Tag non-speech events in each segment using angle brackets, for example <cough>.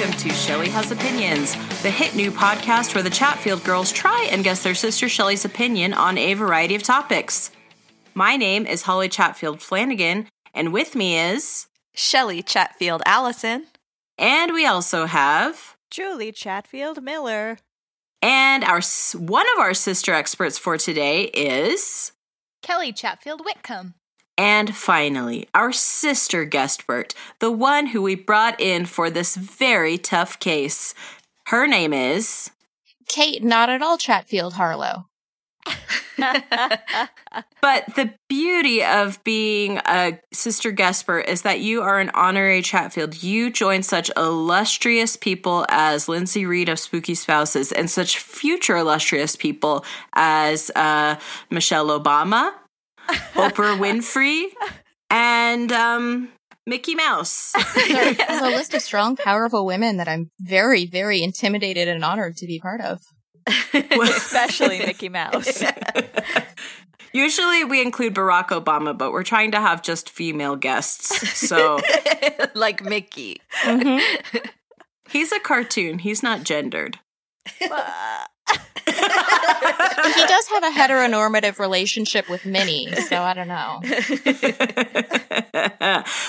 welcome to Shelly Has Opinions, the hit new podcast where the Chatfield girls try and guess their sister Shelly's opinion on a variety of topics. My name is Holly Chatfield Flanagan, and with me is. Shelly Chatfield Allison. And we also have. Julie Chatfield Miller. And our one of our sister experts for today is. Kelly Chatfield Whitcomb. And finally, our sister guestbert, the one who we brought in for this very tough case. Her name is Kate, not at all Chatfield Harlow. <laughs> but the beauty of being a sister guestbert is that you are an honorary Chatfield. You join such illustrious people as Lindsay Reed of Spooky Spouses and such future illustrious people as uh, Michelle Obama, Oprah Winfrey, and um, Mickey Mouse. <laughs> There's a list of strong, powerful women that I'm very, very intimidated and honored to be part of. <laughs> Especially Mickey Mouse. <laughs> Usually we include Barack Obama, but we're trying to have just female guests. So, like Mickey. Mm-hmm. He's a cartoon, he's not gendered he does have a heteronormative relationship with Minnie, so I don't know.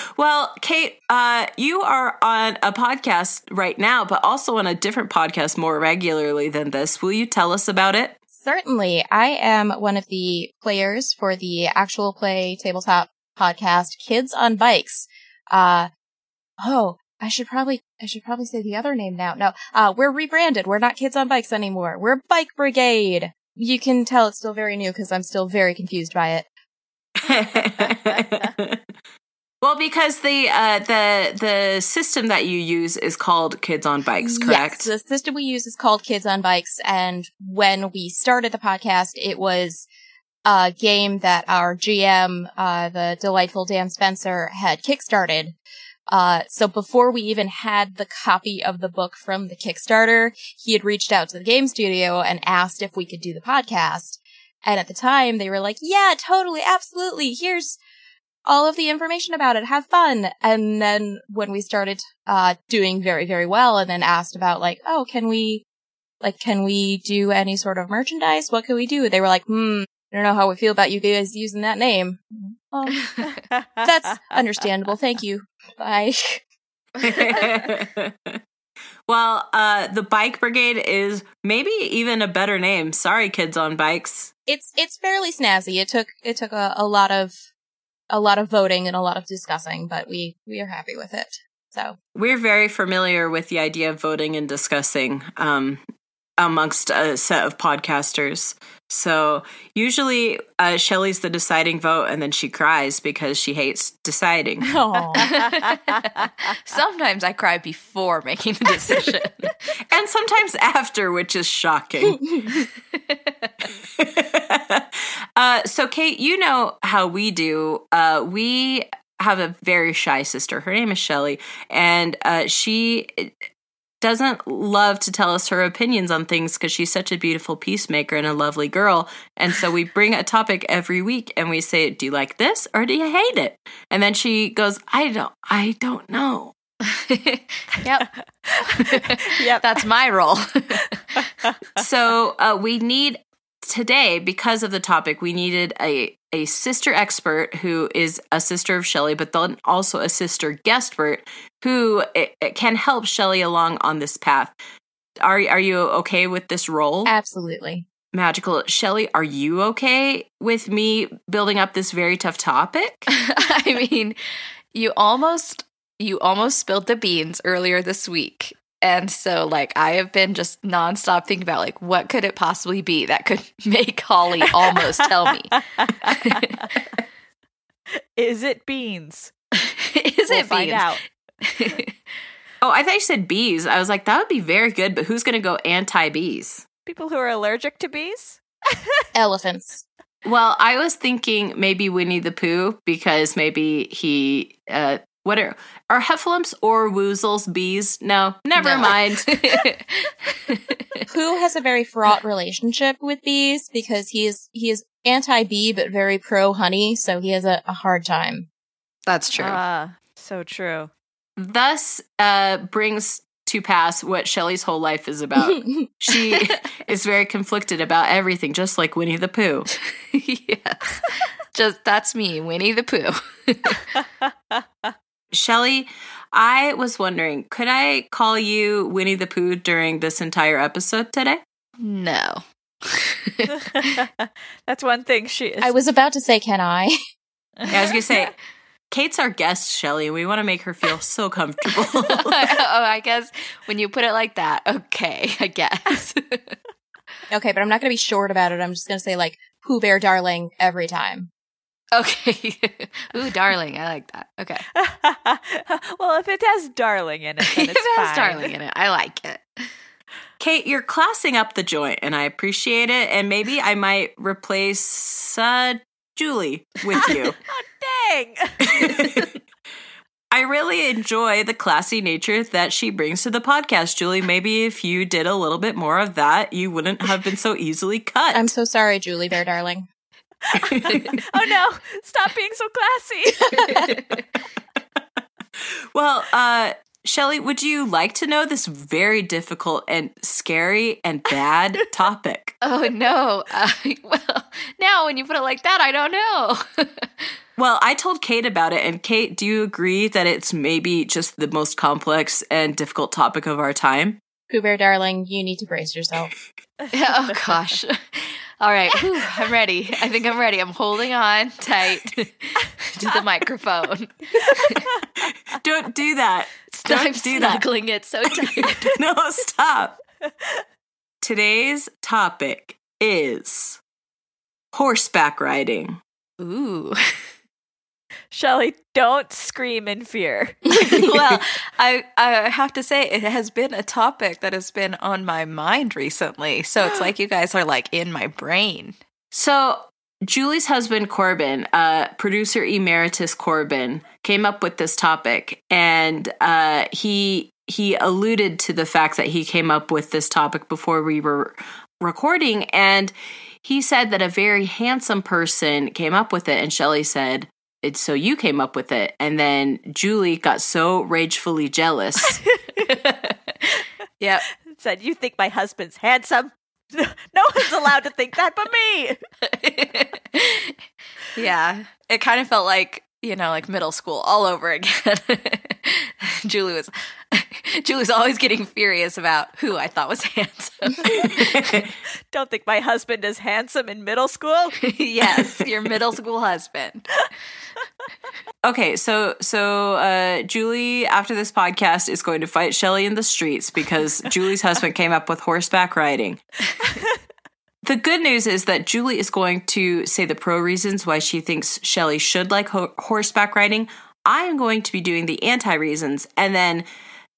<laughs> well, Kate, uh, you are on a podcast right now, but also on a different podcast more regularly than this. Will you tell us about it? Certainly. I am one of the players for the actual play tabletop podcast, Kids on Bikes. Uh, oh, I should probably, I should probably say the other name now. No, uh, we're rebranded. We're not Kids on Bikes anymore. We're Bike Brigade. You can tell it's still very new because I'm still very confused by it. <laughs> well, because the uh, the the system that you use is called Kids on Bikes, correct? Yes, the system we use is called Kids on Bikes, and when we started the podcast, it was a game that our GM, uh, the delightful Dan Spencer, had kickstarted uh, so before we even had the copy of the book from the Kickstarter, he had reached out to the game studio and asked if we could do the podcast. And at the time, they were like, yeah, totally, absolutely. Here's all of the information about it. Have fun. And then when we started, uh, doing very, very well and then asked about like, oh, can we, like, can we do any sort of merchandise? What can we do? They were like, hmm, I don't know how we feel about you guys using that name. Well, <laughs> <laughs> that's understandable. Thank you. Bye. <laughs> <laughs> well, uh, the Bike Brigade is maybe even a better name. Sorry, kids on bikes. It's it's fairly snazzy. It took it took a, a lot of a lot of voting and a lot of discussing, but we we are happy with it. So we're very familiar with the idea of voting and discussing um, amongst a set of podcasters. So usually uh, Shelly's the deciding vote, and then she cries because she hates deciding. <laughs> <laughs> sometimes I cry before making the decision, <laughs> and sometimes after, which is shocking. uh, so, Kate, you know how we do. Uh, we have a very shy sister. Her name is Shelly, and uh, she doesn't love to tell us her opinions on things because she's such a beautiful peacemaker and a lovely girl. And so we bring a topic every week and we say, "Do you like this or do you hate it?" And then she goes, "I don't I don't know." <laughs> yep. <laughs> yep, that's my role. <laughs> so, uh, we need today because of the topic, we needed a a sister expert who is a sister of Shelly, but then also a sister guestbert who eh, eh, can help Shelly along on this path. Are are you okay with this role? Absolutely. Magical. Shelly, are you okay with me building up this very tough topic? <laughs> I mean, you almost you almost spilled the beans earlier this week. And so like I have been just nonstop thinking about like what could it possibly be that could <laughs> make Holly almost tell me. <laughs> Is it beans? <laughs> Is we'll it find beans? out. oh, I thought you said bees. I was like, that would be very good, but who's going to go anti bees? People who are allergic to bees? Elephants. Well, I was thinking maybe Winnie the Pooh because maybe he uh, what are are heffalumps or woozles bees? No, never no. mind. <laughs> <laughs> Who has a very fraught relationship with bees because he is he is anti bee but very pro honey, so he has a, a hard time. That's true. Ah, so true. Thus uh, brings to pass what Shelley's whole life is about. <laughs> she is very conflicted about everything, just like Winnie the Pooh. yes. Just that's me, Winnie the Pooh. Shelley, I was wondering, could I call you Winnie the Pooh during this entire episode today? No. <laughs> That's one thing she is. I was about to say, can I? Yeah, I was gonna say, <laughs> Kate's our guest, Shelly. We want to make her feel so comfortable. <laughs> oh, I guess when you put it like that, okay, I guess. Okay, but I'm not going to be short about it. I'm just going to say, like, Pooh Bear Darling every time. Okay. <laughs> Ooh, darling, I like that. Okay. <laughs> well, if it has darling in it, then <laughs> it's it has fine. darling in it. I like it. Kate, you're classing up the joint, and I appreciate it. And maybe I might replace uh, Julie with you. Oh, dang. I really enjoy the classy nature that she brings to the podcast, Julie. Maybe if you did a little bit more of that, you wouldn't have been so easily cut. I'm so sorry, Julie Bear Darling. <laughs> oh no! Stop being so classy. <laughs> well, uh, Shelley, would you like to know this very difficult and scary and bad <laughs> topic? Oh no. Uh, well, now when you put it like that, I don't know. Well, I told Kate about it, and Kate, do you agree that it's maybe just the most complex and difficult topic of our time? Pooh Bear Darling, you need to brace yourself. oh gosh. All right, <laughs> Whew, I'm ready. I think I'm ready. I'm holding on tight <laughs> to the microphone. <laughs> Don't do that. I'm Don't do that. snuggling it so tight. no, stop. Today's topic is horseback riding. Ooh. Shelly, don't scream in fear. <laughs> well, I I have to say it has been a topic that has been on my mind recently. So it's like you guys are like in my brain. So, Julie's husband, Corbin, uh, producer emeritus Corbin, came up with this topic, and uh, he he alluded to the fact that he came up with this topic before we were recording, and he said that a very handsome person came up with it, and Shelley said. So you came up with it. And then Julie got so ragefully jealous. <laughs> yeah. Said, You think my husband's handsome? <laughs> No one's allowed to think that but me. <laughs> yeah. It kind of felt like, you know, like middle school all over again. <laughs> Julie was <laughs> Julie's always getting furious about who I thought was handsome. <laughs> Don't think my husband is handsome in middle school. yes, your middle school husband. Okay, so so uh, Julie after this podcast is going to fight Shelley in the streets because Julie's husband came up with horseback riding. The good news is that Julie is going to say the pro reasons why she thinks Shelley should like ho- horseback riding. I am going to be doing the anti reasons, and then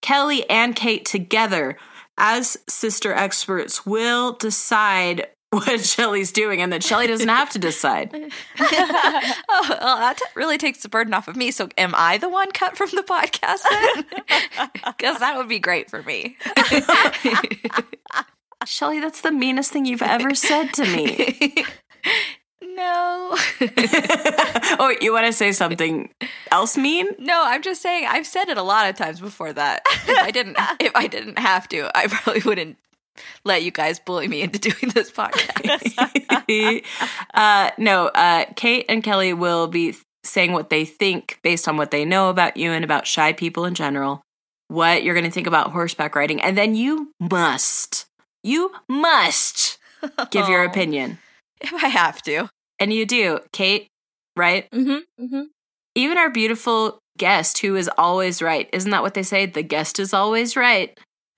Kelly and Kate together as sister experts will decide <laughs> what Shelley's doing, and then Shelley doesn't have to decide. <laughs> oh, well, that t- really takes the burden off of me. So, am I the one cut from the podcast then? <laughs> Because that would be great for me. Shelley, that's the meanest thing you've ever said to me. <laughs> no. <laughs> oh, you want to say something else mean? No, I'm just saying I've said it a lot of times before that. If I didn't <laughs> if I didn't have to, I probably wouldn't let you guys bully me into doing this podcast. uh, no, uh, Kate and Kelly will be saying what they think based on what they know about you and about shy people in general, what you're going to think about horseback riding, and then you must, you must give your <laughs> Oh. opinion. if I have to. And you do, Kate, right? Mm-hmm. Mm-hmm. Even our beautiful guest who is always right. Isn't that what they say? The guest is always right.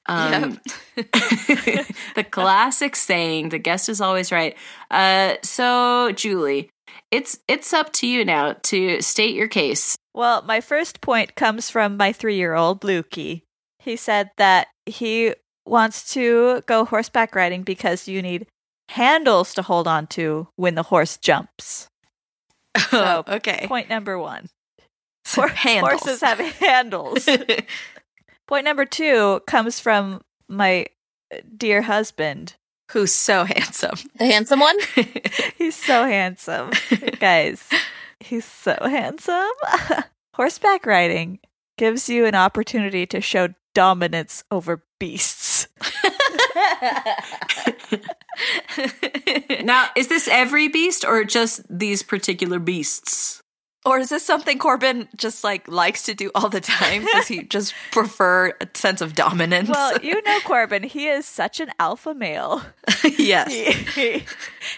Um, <laughs> the classic saying, the guest is always right. Uh, so Julie, it's it's up to you now to state your case. Well, my first point comes from my three year old Lukey. He said that he wants to go horseback riding because you need handles to hold on to when the horse jumps. <laughs> So, okay. Point number one <laughs> So handles. horses have <laughs> handles. point number two comes from my dear husband. Who's so handsome. The handsome one? He's so handsome. Guys, he's so handsome. Horseback riding gives you an opportunity to show dominance over beasts. <laughs> Now, is this every beast or just these particular beasts? or is this something Corbin just like likes to do all the time? <laughs> Does he just prefer a sense of dominance? Well, <laughs> you know Corbin, he is such an alpha male. yes. He, he,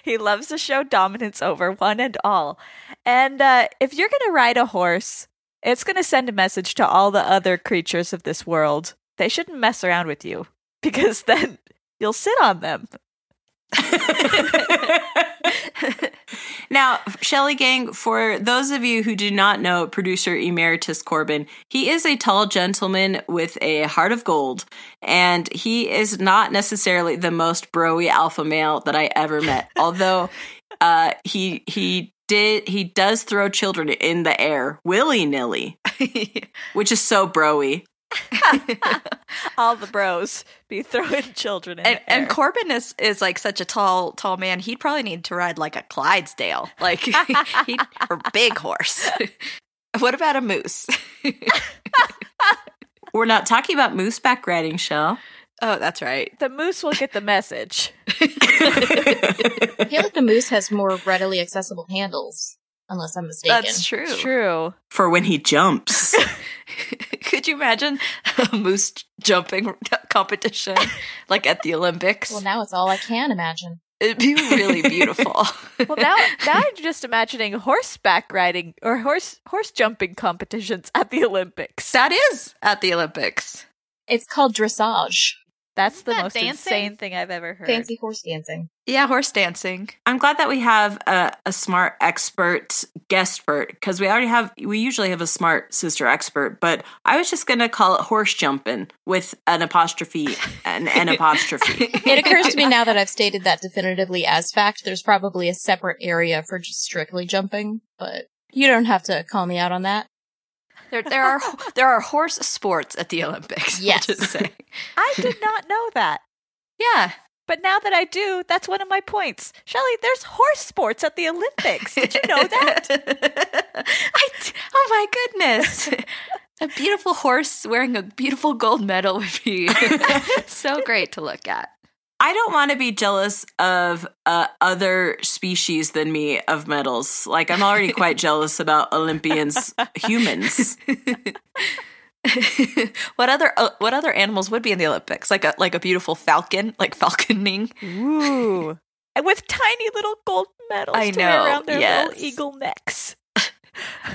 he loves to show dominance over one and all. And uh, if you're going to ride a horse, it's going to send a message to all the other creatures of this world. They shouldn't mess around with you <laughs> because then you'll sit on them. <laughs> now, Shelly Gang, for those of you who do not know producer Emeritus Corbin, he is a tall gentleman with a heart of gold, and he is not necessarily the most broy alpha male that I ever met. <laughs> Although uh, he he did he does throw children in the air willy nilly, which is so broy. <laughs> all the bros be throwing <laughs> children in and, the air. and Corbin is is like such a tall tall man. He'd probably need to ride like a Clydesdale, like <laughs> he'd, or big horse. what about a moose? We're not talking about moose back riding, Shell. oh, that's right. the moose will get the message. I feel like the moose has more readily accessible handles, unless I'm mistaken. That's true. It's true. For when he jumps. <laughs> Could you imagine a moose jumping competition like at the Olympics? Well, now it's all I can imagine. It'd be really beautiful. <laughs> Well, now, now I'm just imagining horseback riding or horse horse jumping competitions at the Olympics. that is at the Olympics. It's called dressage, That's the that most dancing? insane thing I've ever heard. fancy horse dancing. Yeah, horse dancing. I'm glad that we have a, a smart expert guest expert because we already have we usually have a smart sister expert, but I was just gonna call it horse jumping with an apostrophe and an <laughs> apostrophe. It occurs to me now that I've stated that definitively as fact. There's probably a separate area for just strictly jumping, but you don't have to call me out on that. There, there are there are horse sports at the Olympics. <laughs> Yes. I'll just say. I did not know that. Yeah, But now that I do, that's one of my points. Shelly, there's horse sports at the Olympics. Did you know that? <laughs> I oh my goodness. A beautiful horse wearing a beautiful gold medal would be <laughs> so great to look at. I don't want to be jealous of uh, other species than me of medals. Like I'm already quite <laughs> jealous about Olympians, humans. <laughs> what other uh, what other animals would be in the Olympics? Like a like a beautiful falcon, like falconing. Ooh. And <laughs> with tiny little gold medals I to wear around their yes. little eagle necks.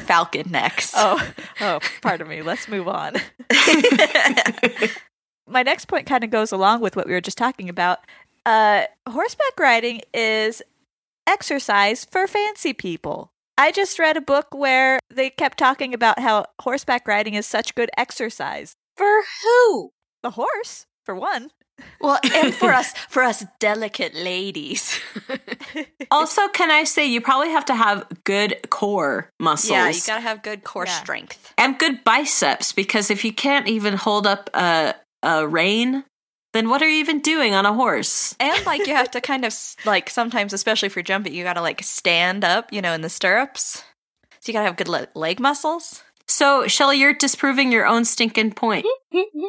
Falcon necks. Oh, oh, pardon me. Let's move on. My next point kind of goes along with what we were just talking about. Uh, horseback riding is exercise for fancy people. I just read a book where they kept talking about how horseback riding is such good exercise. For who? The horse, for one. well, and for <laughs> us for us delicate ladies. <laughs> <laughs> also, can I say you probably have to have good core muscles. yeah, you got to have good core Yeah. strength. and good biceps because if you can't even hold up a a rein, then what are you even doing on a horse? And like you have to kind of like sometimes, especially for jumping, you got to like stand up, you know, in the stirrups. So you got to have good le- leg muscles. So, Shelly, you're disproving your own stinking point. <laughs>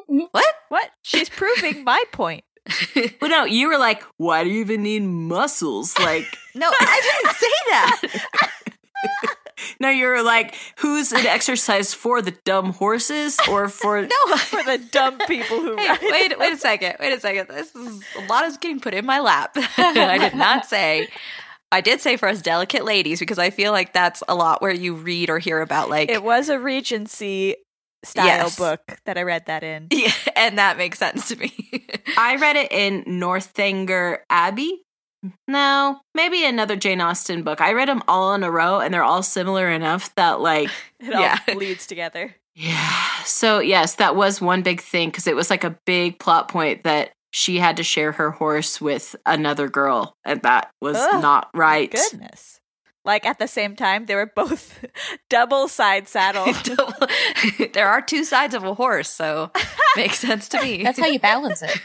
What? What? She's proving my point. <laughs> well, no, you were like, why do you even need muscles? Like, <laughs> No, I didn't say that. No, you're like, who's an exercise for the dumb horses or for <laughs> No. For the dumb people who Hey, ride. wait, wait a second. Wait a second. This is a lot is getting put in my lap. <laughs> I did not <laughs> say. I did say for us delicate ladies because I feel like that's a lot where you read or hear about like It was a Regency style Yes. book that I read that in. Yeah, and that makes sense to me. I read it in Northanger Abbey. No, maybe another Jane Austen book. I read them all in a row and they're all similar enough that, like, <laughs> It Yeah. <laughs> all bleeds together. yeah. So, yes, that was one big thing because it was like a big plot point that she had to share her horse with another girl. And that was Ugh, not right. Goodness. Like at the same time, they were both <laughs> double side saddled. there are two sides of a horse, so makes sense to me. That's how you balance it.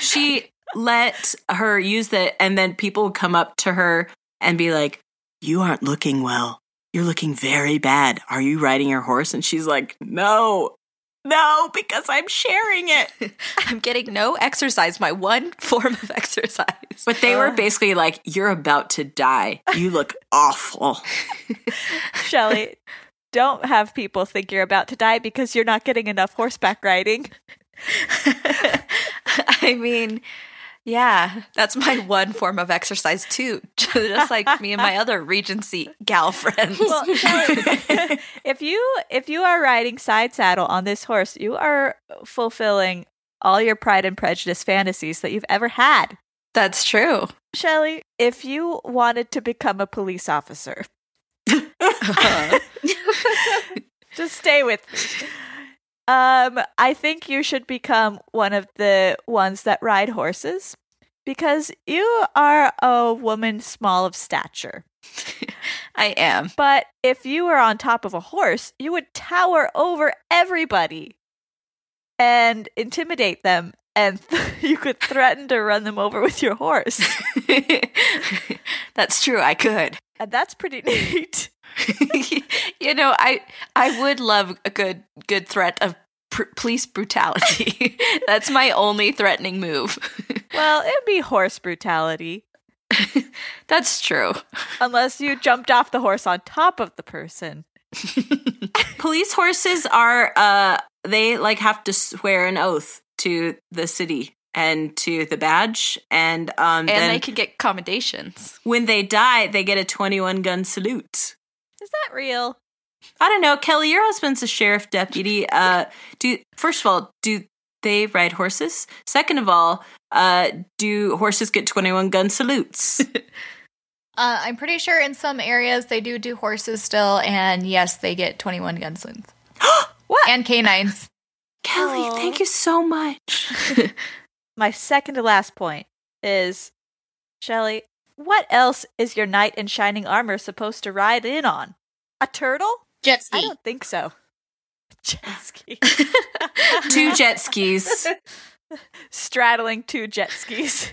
she let her use that, and then people would come up to her and be like, You aren't looking well. You're looking very bad. Are you riding your horse? And she's like, No, No, because I'm sharing it. <laughs> I'm getting no exercise, my one <laughs> form of exercise. But they were <laughs> basically like, You're about to die. You look awful. Shelly, don't have people think you're about to die because you're not getting enough horseback riding. I mean, yeah, <laughs> that's my one form of exercise too. <laughs> Just like me and my other Regency gal friends. Well, <laughs> if you if you are riding side saddle on this horse, you are fulfilling all your pride and prejudice fantasies that you've ever had. that's true. Shelly, if you wanted to become a police officer, just stay with me. Um, I think you should become one of the ones that ride horses because you are a woman small of stature. <laughs> I am. But if you were on top of a horse, you would tower over everybody and intimidate them, and <laughs> you could threaten to run them over with your horse. <laughs> that's true. I could. And that's pretty neat. <laughs> you know, I I would love a good good threat of pr- police brutality. <laughs> That's my only threatening move. <laughs> Well, it'd be horse brutality. That's true. Unless you jumped off the horse on top of the person. Police horses are, uh, they like have to swear an oath to the city and to the badge. And, um, And then they can get commendations. when they die, they get a 21 gun salute. Is that real? I don't know, Kelly. Your husband's a sheriff deputy. <laughs> Uh, do first of all, do they ride horses? Second of all, uh, do horses get twenty one gun salutes? <laughs> Uh, I'm pretty sure in some areas they do do horses still, and yes, they get 21 gun salutes. <gasps> <gasps> What? And canines. Kelly, Aw. thank you so much. <laughs> My second to last point is Shelly, what else is your knight in shining armor supposed to ride in on? A turtle? Jet ski. I don't think so. <laughs> Jet ski. <laughs> Two jet skis. <laughs> Straddling two jet skis.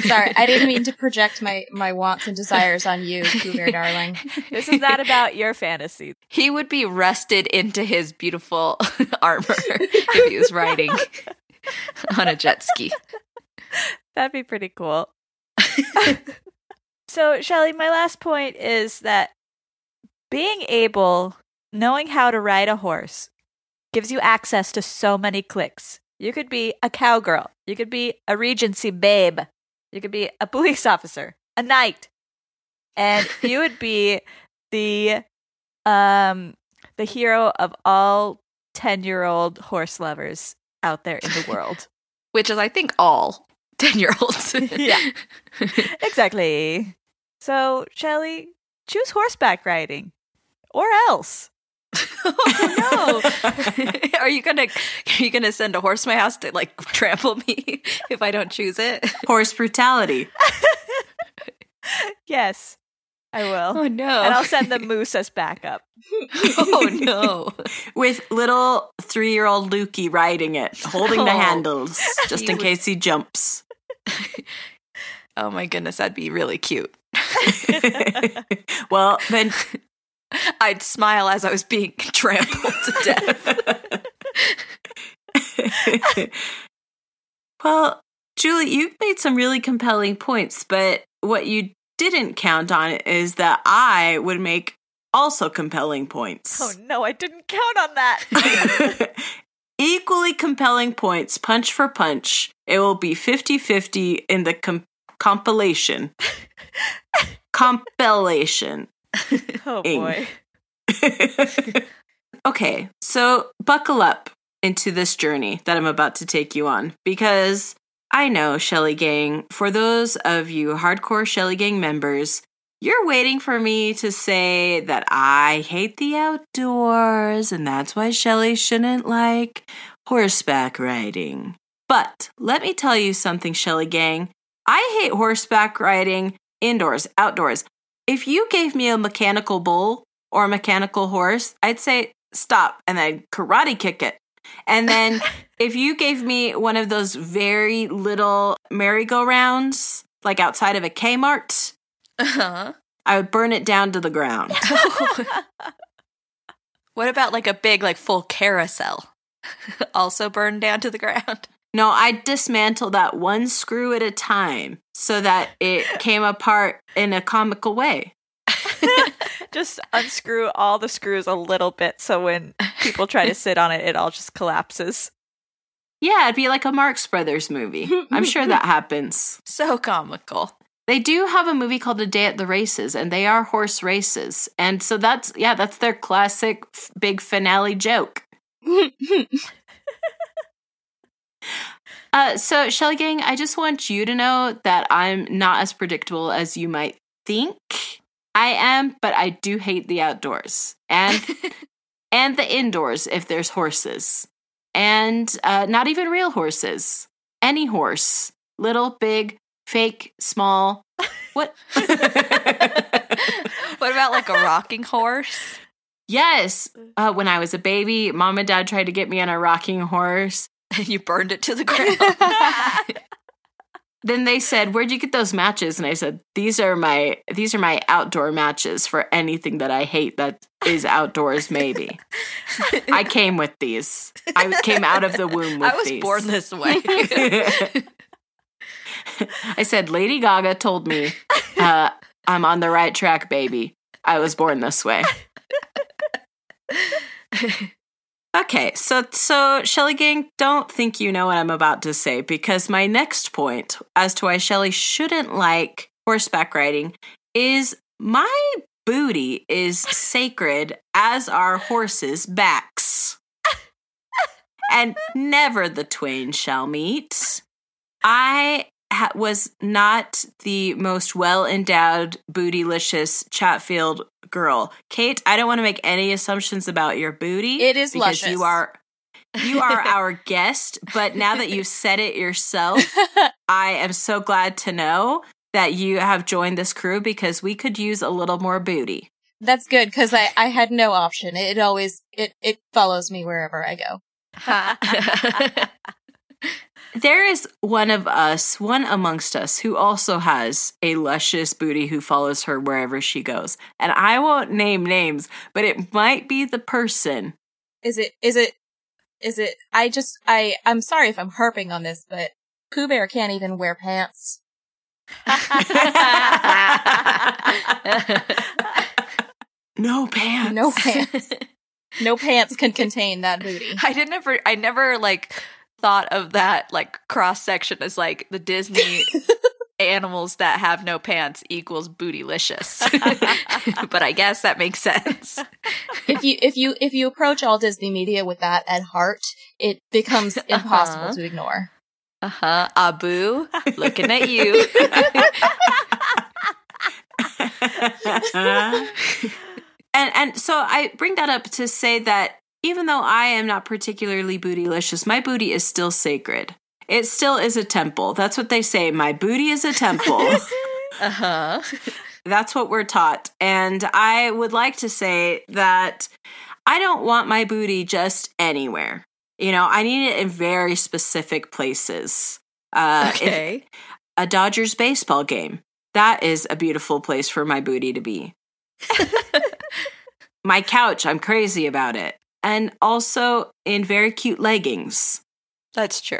Sorry, I didn't mean to project my, my wants and desires on you, Cougar darling. this is not about your fantasy. He would be rusted into his beautiful armor if he was riding on a jet ski. That'd be pretty cool. <laughs> so, Shelly, my last point is that being able, knowing how to ride a horse, gives you access to so many cliques. You could be a cowgirl, you could be a Regency babe, you could be a police <laughs> officer, a knight, and you would be the um the hero of all 10 year old horse lovers out there in the world. <laughs> Which is, I think, all 10 year olds. <laughs> Yeah. exactly. So, Shelly, choose horseback riding or else. <laughs> oh no. <laughs> are you gonna are you gonna send a horse to my house to like trample me if I don't choose it? Horse brutality. Yes, I will. Oh no. And I'll send the <laughs> moose as backup. oh <laughs> no. With little three year old Lukey riding it, holding the Oh. handles, just He in would- case he jumps. <laughs> Oh my goodness, that'd be really cute. well, then I'd smile as I was being trampled to death. well, Julie, you've made some really compelling points, but what you didn't count on is that I would make also compelling points. Oh no, I didn't count on that. <laughs> <laughs> Equally compelling points, punch for punch. It will be 50 50 in the com- compilation. <laughs> compilation. oh boy. okay, so buckle up into this journey that I'm about to take you on because I know, Shelly Gang, for those of you hardcore Shelly Gang members, you're waiting for me to say that I hate the outdoors and that's why Shelly shouldn't like horseback riding. But let me tell you something, Shelly Gang. I hate horseback riding indoors, outdoors. If you gave me a mechanical bull or a mechanical horse, I'd say stop and then karate kick it. And then <laughs> if you gave me one of those very little merry-go-rounds, like outside of a Kmart, Uh-huh. I would burn it down to the ground. <laughs> What about like a big, like full carousel? <laughs> also burned down to the ground. No, I dismantled that one screw at a time so that it came apart in a comical way. Just unscrew all the screws a little bit so when people try to sit on it, it all just collapses. Yeah, it'd be like a Marx Brothers movie. I'm sure that happens. So comical. They do have a movie called A Day at the Races, and they are horse races. And so that's, yeah, that's their classic f- big finale joke. <laughs> Uh, so, Shelly Gang, I just want you to know that I'm not as predictable as you might think I am, but I do hate the outdoors and <laughs> and the indoors if there's horses, and uh, not even real horses, any horse, little, big, fake, small. <laughs> What? <laughs> what about like a rocking horse? yes. Uh, when I was a baby, mom and dad tried to get me on a rocking horse. And you burned it to the ground. Then they said, "Where'd you get those matches?" And I said, "These are my these are my outdoor matches for anything that I hate that is outdoors. Maybe <laughs> I came with these. I came out of the womb with I was these. born this way. <laughs> I said, Lady Gaga told me uh, I'm on the right track, baby. I was born this way. <laughs> Okay, so so Shelly Gang, don't think you know what I'm about to say because my next point as to why Shelly shouldn't like horseback riding is my booty is sacred as are horses' backs. and never the twain shall meet. I ha- was not the most well endowed, bootylicious Chatfield girl. Kate, I don't want to make any assumptions about your booty. It is because luscious. you are you are <laughs> our guest, but now that you've said it yourself, <laughs> I am so glad to know that you have joined this crew because we could use a little more booty. That's good because I, I had no option. It always it it follows me wherever I go. <laughs> There is one of us, one amongst us, who also has a luscious booty who follows her wherever she goes. And I won't name names, but it might be the person. Is it is it is it I just I I'm sorry if I'm harping on this, but Pooh Bear can't even wear pants. <laughs> no pants. No pants. no pants can contain that booty. <laughs> I didn't ever, I never like thought of that like cross section as like the Disney <laughs> animals that have no pants equals bootylicious. <laughs> but I guess that makes sense. if you if you if you approach all Disney media with that at heart, it becomes <laughs> impossible Uh-huh. to ignore. Uh-huh. Abu, looking at you. and and so I bring that up to say that even though I am not particularly bootylicious, my booty is still sacred. It still is a temple. That's what they say. My booty is a temple. <laughs> Uh-huh. That's what we're taught. And I would like to say that I don't want my booty just anywhere. You know, I need it in very specific places. Uh, Okay. a Dodgers baseball game. That is a beautiful place for my booty to be. <laughs> my couch, I'm crazy about it. And also in very cute leggings. That's true.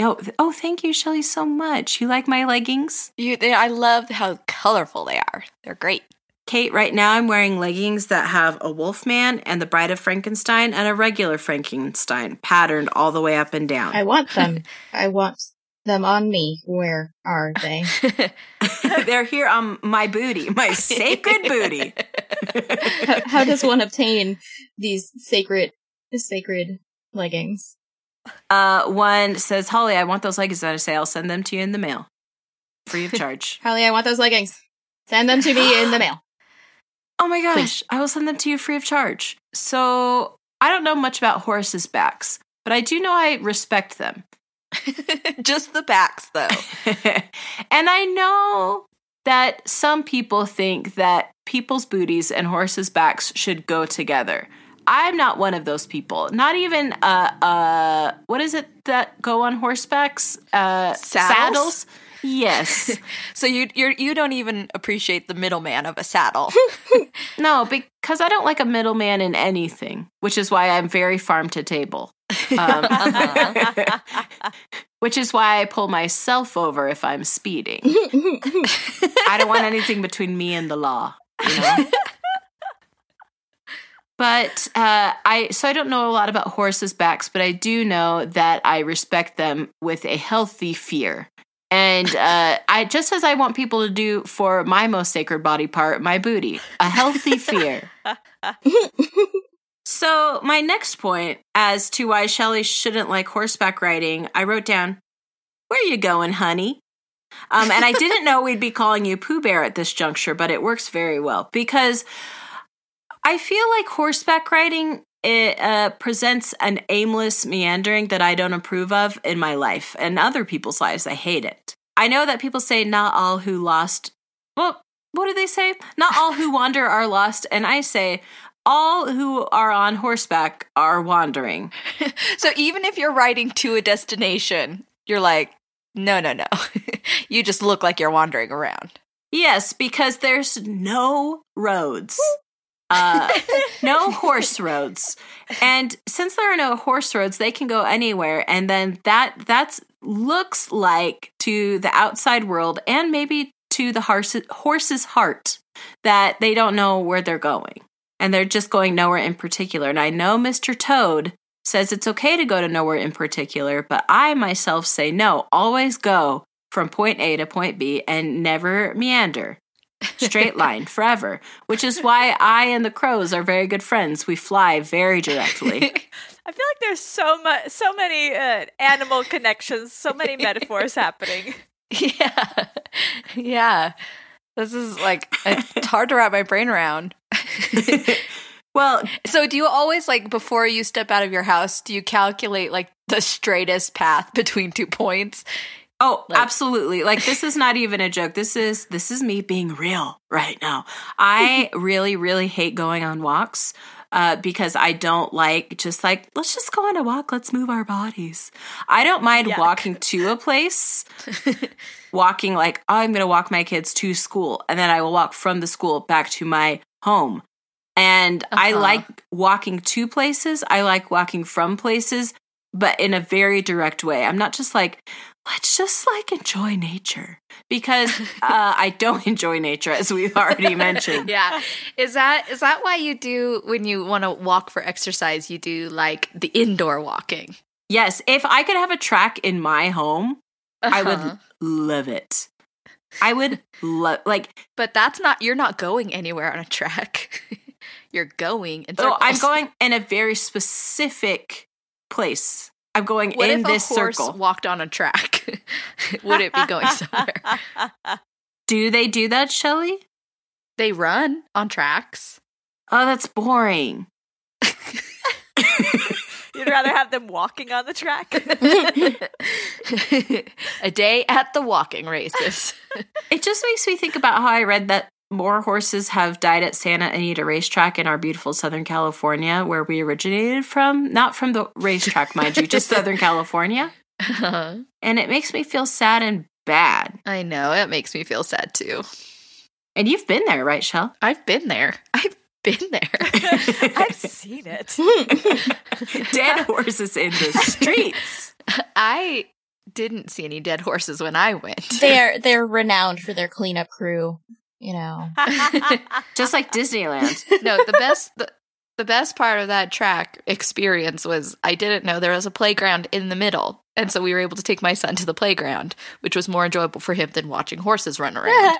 Oh, oh, thank you, Shelly, so much. You like my leggings? You they, I love how colorful they are. They're great. Kate, right now I'm wearing leggings that have a wolf man and the bride of Frankenstein and a regular Frankenstein patterned all the way up and down. I want them. <laughs> I want them on me. Where are they? <laughs> <laughs> They're here on my booty, my sacred booty. How, does one obtain these sacred sacred leggings? Uh, one says, Holly, I want those leggings. I say, I'll send them to you in the mail, free of <laughs> charge. Holly, I want those leggings. Send them to me in the <gasps> mail. oh my gosh, I will send them to you free of charge. So I don't know much about horses' backs, but I do know I respect them. <laughs> Just the backs though. <laughs> and I know that some people think that people's booties and horses' backs should go together. I'm not one of those people. Not even uh uh what is it that go on horsebacks? Uh Saddles? Yes. <laughs> So you you're, you don't even appreciate the middleman of a saddle. <laughs> No, because I don't like a middleman in anything, which is why I'm very farm to table. Um, <laughs> <laughs> which is why I pull myself over if I'm speeding. <laughs> I don't want anything between me and the law, you know? But uh, I so I don't know a lot about horses' backs, but I do know that I respect them with a healthy fear. And uh, I just as I want people to do for my most sacred body part, my booty, a healthy fear. So my next point as to why Shelley shouldn't like horseback riding, I wrote down, "Where you going, honey?" Um, and I <laughs> didn't know we'd be calling you Pooh Bear at this juncture, but it works very well because I feel like horseback riding it uh, presents an aimless meandering that I don't approve of in my life and other people's lives. I hate it. I know that people say not all who lost. Well, what do they say? Not all who wander are lost, and I say all who are on horseback are wandering. <laughs> so even if you're riding to a destination, you're like, no, no, no. <laughs> you just look like you're wandering around. Yes, because there's no roads. Uh, <laughs> no horse roads. And since there are no horse roads, they can go anywhere. And then that that's looks like to the outside world and maybe to the horse, horse's heart that they don't know where they're going. And they're just going nowhere in particular. And I know Mr. Toad says it's okay to go to nowhere in particular, but I myself say no, always go from point A to point B and never meander straight <laughs> line forever, which is why I and the crows are very good friends. We fly very directly. <laughs> I feel like there's so much, so many uh, animal connections, so many metaphors happening. <laughs> Yeah, yeah. This is like <laughs> it's hard to wrap my brain around. <laughs> <laughs> well, so do you always like before you step out of your house, do you calculate like the straightest path between two points? Oh, like, absolutely. Like this is not even a joke. This is this is me being real right now. I really really hate going on walks. Uh, because I don't like just like let's just go on a walk. Let's move our bodies. I don't mind walking to a place, walking like oh, I'm going to walk my kids to school, and then I will walk from the school back to my home. And uh-huh. I like walking to places. I like walking from places, but in a very direct way. I'm not just like let's just like enjoy nature because <laughs> uh, I don't <laughs> enjoy nature as we've already mentioned. yeah, is that is that why you do when you want to walk for exercise? You do like the indoor walking. Yes, if I could have a track in my home, uh-huh. I would uh-huh. love it. I would love like, but that's not. You're not going anywhere on a track. <laughs> you're going. In oh, I'm going in a very specific place. I'm going what in this circle. Walked on a track. <laughs> Would it be going somewhere? <laughs> do they do that, Shelly? They run on tracks. Oh, that's boring. You'd rather have them walking on the track? <laughs> a day at the walking races. <laughs> it just makes me think about how I read that more horses have died at Santa Anita Racetrack in our beautiful Southern California, where we originated from. Not from the racetrack, mind you, just Southern California. Uh-huh. And it makes me feel sad and bad. I know. It makes me feel sad too. And you've been there, right, Shell? I've been there. I've been there. <laughs> I've seen it. <laughs> dead horses in the streets. <laughs> I didn't see any dead horses when I went. They're they're renowned for their cleanup crew you know. Just like Disneyland. No, the best the, the best part of that track experience was I didn't know there was a playground in the middle. And so we were able to take my son to the playground, which was more enjoyable for him than watching horses run around.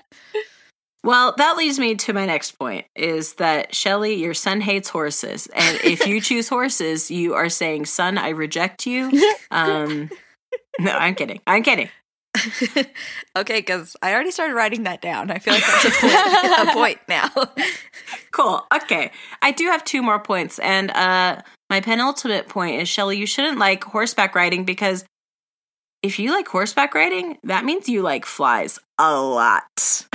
Well, that leads me to my next point is that Shelly, your son hates horses. And if you <laughs> choose horses, you are saying, son, I reject you. <laughs> Um, no, I'm kidding. I'm kidding. <laughs> okay, because I already started writing that down. I feel like that's a point, a point now. cool. Okay. I do have two more points. And uh, my penultimate point is Shelly, you shouldn't like horseback riding because if you like horseback riding, that means you like flies a lot.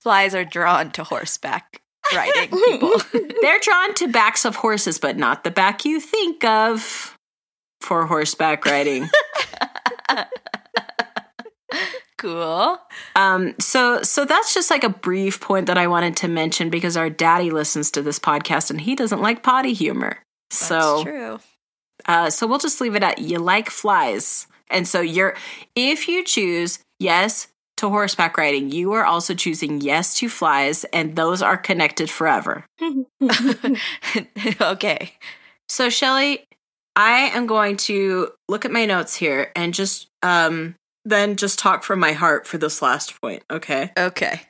Flies are drawn to horseback <laughs> riding people. <laughs> They're drawn to backs of horses, but not the back you think of for horseback riding. <laughs> cool. Um, so so that's just like a brief point that I wanted to mention because our daddy listens to this podcast and he doesn't like potty humor. So true. uh, so we'll just leave it at you like flies. And so you're if you choose yes to horseback riding, you are also choosing yes to flies, and those are connected forever. <laughs> okay. So Shelly, I am going to look at my notes here and just um then just talk from my heart for this last point, okay? Okay.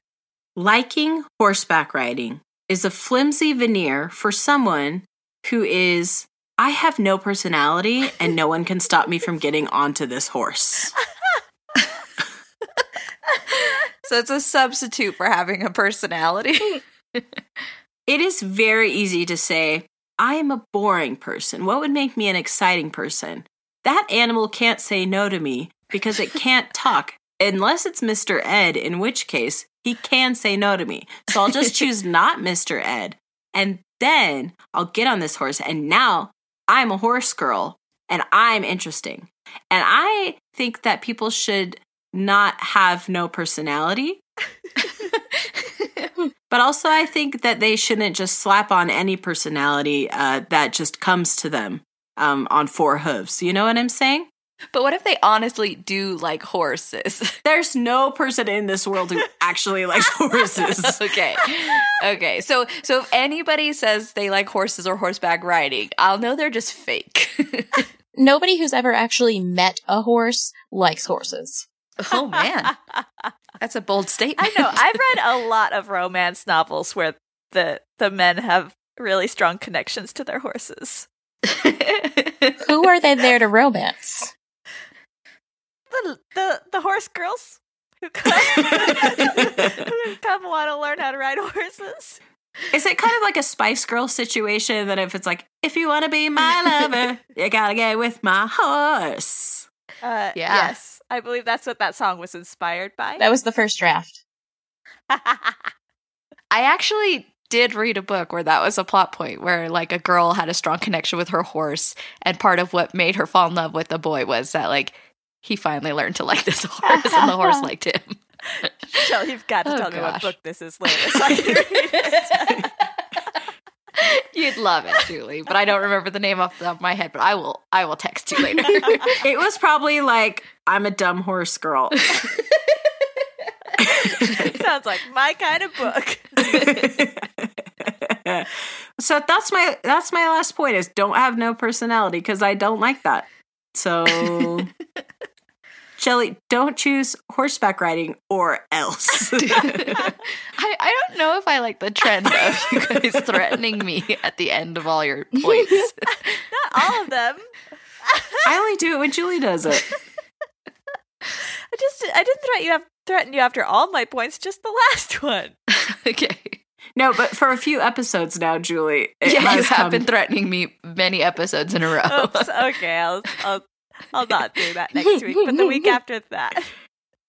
Liking horseback riding is a flimsy veneer for someone who is I have no personality and no one can stop me from getting onto this horse. <laughs> So it's a substitute for having a personality. <laughs> It is very easy to say, I am a boring person. What would make me an exciting person? That animal can't say no to me because it can't <laughs> talk, unless it's Mr. Ed, in which case he can say no to me. So I'll just <laughs> choose not Mr. Ed. And then I'll get on this horse, and now I'm a horse girl and I'm interesting. And I think that people should not have no personality. But also, I think that they shouldn't just slap on any personality uh, that just comes to them um, on four hooves. You know what I'm saying? but what if they honestly do like horses? <laughs> There's no person in this world who actually likes horses. <laughs> okay. Okay. So so if anybody says they like horses or horseback riding, I'll know they're just fake. <laughs> Nobody who's ever actually met a horse likes horses. Oh man. That's a bold statement. <laughs> I know. I've read a lot of romance novels where the the men have really strong connections to their horses. <laughs> Who are they there to romance? The the, the horse girls who come, <laughs> who come want to learn how to ride horses. Is it kind of like a Spice Girl situation that if it's like, if you want to be my lover, you gotta get with my horse? Uh, Yeah. Yes, I believe that's what that song was inspired by. That was the first draft. <laughs> I actually did read a book where that was a plot point where like a girl had a strong connection with her horse and part of what made her fall in love with the boy was that like he finally learned to like this <laughs> horse and the horse liked him. <laughs> Shell, you've got to Oh, tell me what book this is later. So I can read it. You'd love it, Julie, but I don't remember the name off the top of my head, but I will I will text you later. It was probably like, I'm a dumb horse girl. <laughs> <laughs> Sounds like my kind of book. <laughs> so that's my that's my last point is don't have no personality because I don't like that. So Shelly, don't choose horseback riding or else. I, I don't know if I like the trend of you guys threatening me at the end of all your points. Not all of them. I only do it when Julie does it. I just I didn't threaten you threaten you after all my points, just the <laughs> last one. <laughs> okay. No, but for a few episodes now, Julie. It yeah, you have come- been threatening me many episodes in a row. Oops. <laughs> Okay, I'll I'll I'll not do that next week, but the week after that.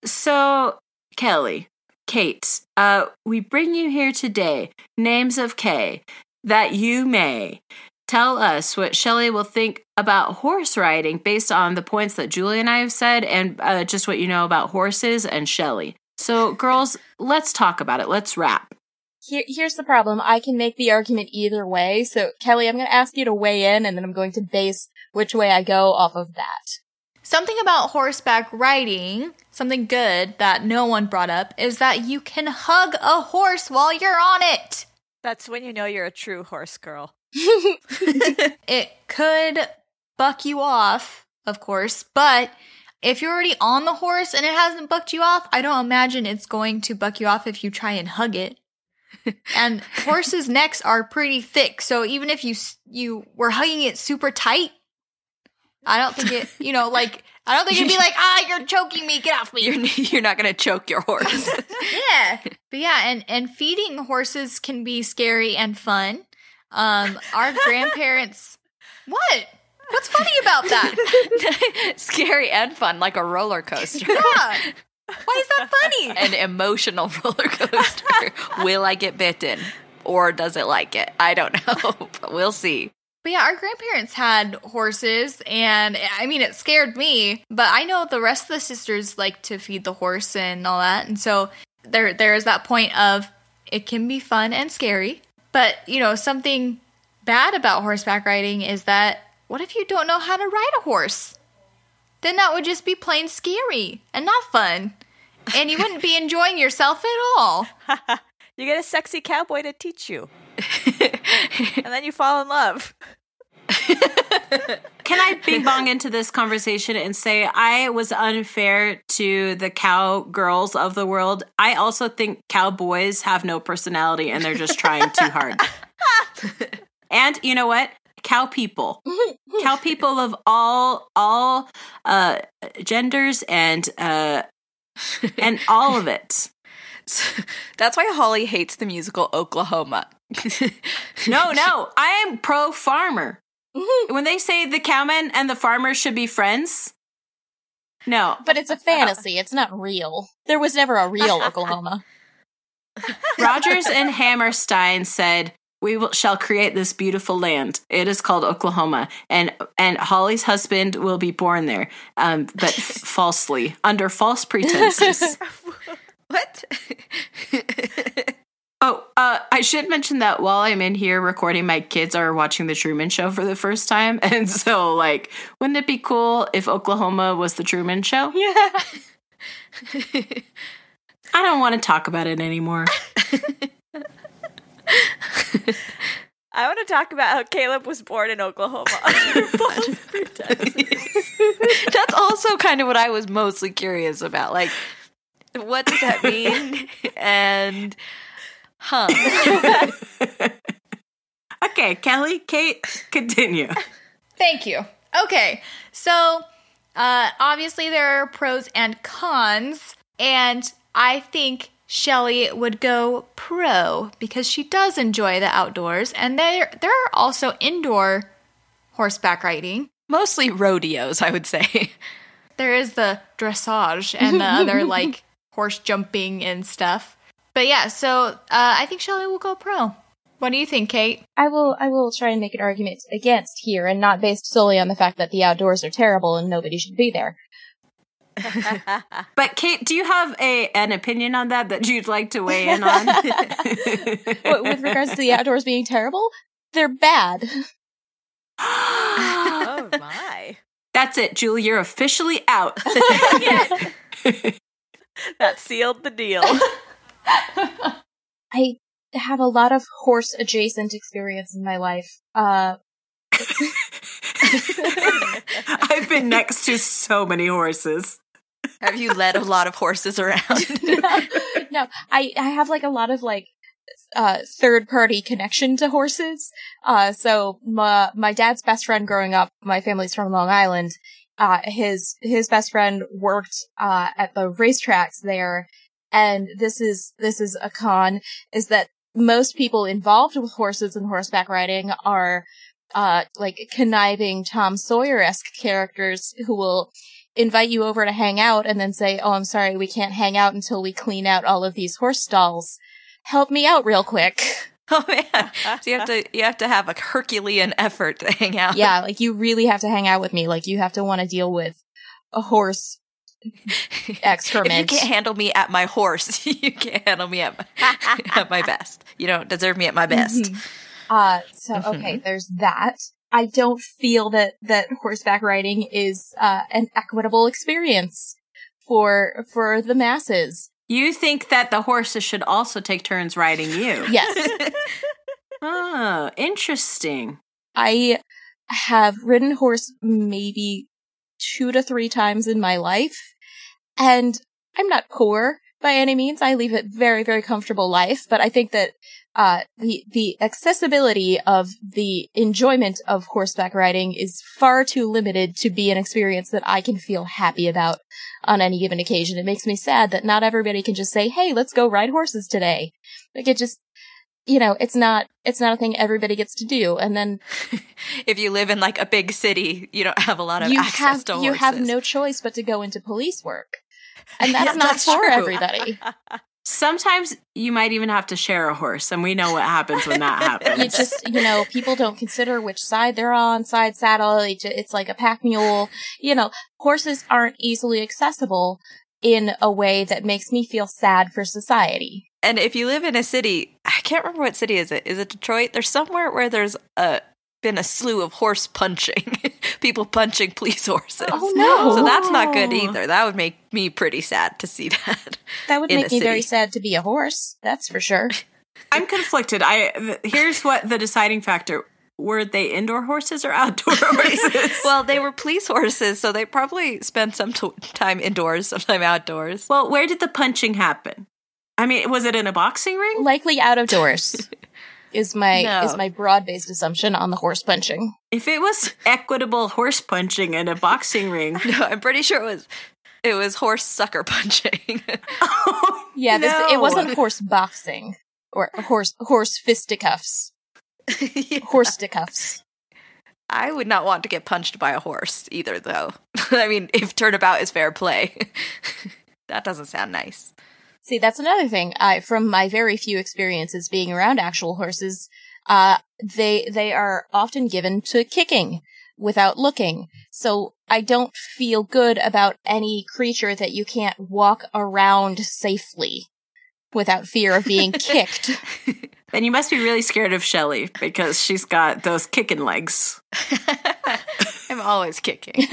So, Kelly, Kate, uh, we bring you here today, names of K, that you may tell us what Shelley will think about horse riding based on the points that Julie and I have said and uh, just what you know about horses and Shelley. So, girls, let's talk about it. Let's wrap. Here, here's the problem. I can make the argument either way. So, Kelly, I'm going to ask you to weigh in, and then I'm going to base which way I go off of that. Something about horseback riding, something good that no one brought up, is that you can hug a horse while you're on it. That's when you know you're a true horse girl. <laughs> It could buck you off, of course, but if you're already on the horse and it hasn't bucked you off, I don't imagine it's going to buck you off if you try and hug it. and <laughs> horses' necks are pretty thick, so even if you you were hugging it super tight, I don't think it, you know, like I don't think it'd be like, ah, you're choking me, get off me. You're, you're not going to choke your horse. <laughs> yeah but yeah and and feeding horses can be scary and fun um our grandparents <laughs> what what's funny about that <laughs> Scary and fun, like a roller coaster. yeah why is that funny <laughs> An emotional roller coaster. Will I get bitten? Or does it like it? I don't know, but we'll see. But yeah, our grandparents had horses, and I mean, it scared me. But I know the rest of the sisters like to feed the horse and all that, and so there there is that point of it can be fun and scary. But you know, something bad about horseback riding is that what if you don't know how to ride a horse? Then that would just be plain scary and not fun, and you wouldn't be enjoying yourself at all. <laughs> you get a sexy cowboy to teach you. <laughs> and then you fall in love. <laughs> Can I bing bong into this conversation and say I was unfair to the cowgirls of the world? I also think cowboys have no personality and they're just trying too hard. <laughs> and you know what? Cow people, cow people of all all uh, genders and uh, and all of it. <laughs> That's why Holly hates the musical Oklahoma. no, no, I am pro farmer. When they say the cowman and the farmer should be friends, no. But it's a fantasy. It's not real. There was never a real <laughs> Oklahoma. Rodgers and Hammerstein said, "We will, shall create this beautiful land. It is called Oklahoma, and and Holly's husband will be born there, um, but <laughs> falsely under false pretenses." <laughs> what? Oh, uh, I should mention that while I'm in here recording, my kids are watching The Truman Show for the first time. <laughs> And so, like, wouldn't it be cool if Oklahoma was The Truman Show? <laughs> Yeah. <laughs> I don't want to talk about it anymore. I want to talk about how Caleb was born in Oklahoma. That's also kind of what I was mostly curious about. Like, what does that mean? and Huh. <laughs> okay, Kelly, Kate, continue. Thank you. Okay, so uh, obviously there are pros and cons, and I think Shelly would go pro because she does enjoy the outdoors, and there there are also indoor horseback riding. Mostly rodeos, I would say. There is the dressage and the other <laughs> like horse jumping and stuff. But yeah, so uh, I think Shelly will go pro. What do you think, Kate? I will. I will try and make an argument against here, and not based solely on the fact that the outdoors are terrible and nobody should be there. <laughs> but Kate, do you have a an opinion on that that you'd like to weigh in on? <laughs> With regards to the outdoors being terrible, they're bad. <gasps> oh my! That's it, Julie. You're officially out. <laughs> that sealed the deal. <laughs> I have a lot of horse adjacent experience in my life. Uh, <laughs> I've been next to so many horses. Have you led a lot of horses around? <laughs> no, no, I, I have like a lot of like uh, third party connection to horses. Uh, so my, my dad's best friend growing up, my family's from Long Island. Uh, his, his best friend worked, uh, at the racetracks there and this is this is a con is that most people involved with horses and horseback riding are uh like conniving Tom Sawyer esque characters who will invite you over to hang out and then say, "Oh, I'm sorry, we can't hang out until we clean out all of these horse stalls. Help me out real quick." <laughs> Oh man! So you have to you have to have a Herculean effort to hang out. Yeah, like you really have to hang out with me. Like you have to want to deal with a horse excrement. if <laughs> you can't handle me at my horse, you can't handle me at my, at my best. You don't deserve me at my best. Mm-hmm. Uh, so okay, mm-hmm. there's that. I don't feel that that horseback riding is uh, an equitable experience for for the masses. You think that the horses should also take turns riding you? <laughs> Yes. <laughs> oh, interesting. I have ridden horse maybe two to three times in my life. And I'm not poor by any means. I live a very, very comfortable life, but I think that uh, the the accessibility of the enjoyment of horseback riding is far too limited to be an experience that I can feel happy about on any given occasion. It makes me sad that not everybody can just say, "Hey, let's go ride horses today." Like it just you know, it's not it's not a thing everybody gets to do. And then <laughs> if you live in like a big city, you don't have a lot of you access have, to horses. You have no choice but to go into police work. And <laughs> that's yeah, not that's for true. everybody. <laughs> Sometimes you might even have to share a horse, and we know what happens when that happens. You just, you know, people don't consider which side they're on, side saddle. It's like a pack mule. You know, horses aren't easily accessible in a way that makes me feel sad for society. And if you live in a city, I can't remember what city is it. Is it Detroit? There's somewhere where there's a been a slew of horse punching, <laughs> people punching police horses. Oh, no. So that's not good either. That would make me pretty sad to see <laughs> that. That would make a me very sad to be a horse. That's for sure. <laughs> I'm conflicted. I th- here's what the deciding factor: were they indoor horses or outdoor horses? well, they were police horses, so they probably spent some t- time indoors, some time outdoors. well, where did the punching happen? I mean, was it in a boxing ring? Likely out of doors <laughs> is my No. is my broad based assumption on the horse punching. If it was equitable horse punching in a boxing ring, <laughs> No, I'm pretty sure it was it was horse sucker punching. <laughs> Oh, yeah, this it wasn't horse boxing or horse horse fisticuffs. Yeah. Horsticuffs. I would not want to get punched by a horse either, though. I mean, if turnabout is fair play, that doesn't sound nice. See, that's another thing. I from my very few experiences being around actual horses, uh they they are often given to kicking without looking. So I don't feel good about any creature that you can't walk around safely without fear of being <laughs> kicked. <laughs> then you must be really scared of Shelly because she's got those kicking legs. <laughs> I'm always kicking.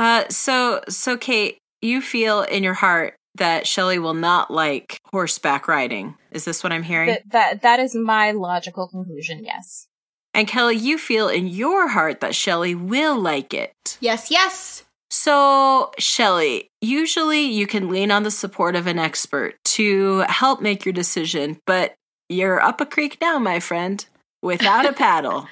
Uh, so so Kate, you feel in your heart that Shelly will not like horseback riding. Is this what I'm hearing? that, that that is my logical conclusion, yes. and Kelly, you feel in your heart that Shelly will like it. Yes, yes. So, Shelly, usually you can lean on the support of an expert to help make your decision, but you're up a creek now, my friend, without a <laughs> paddle.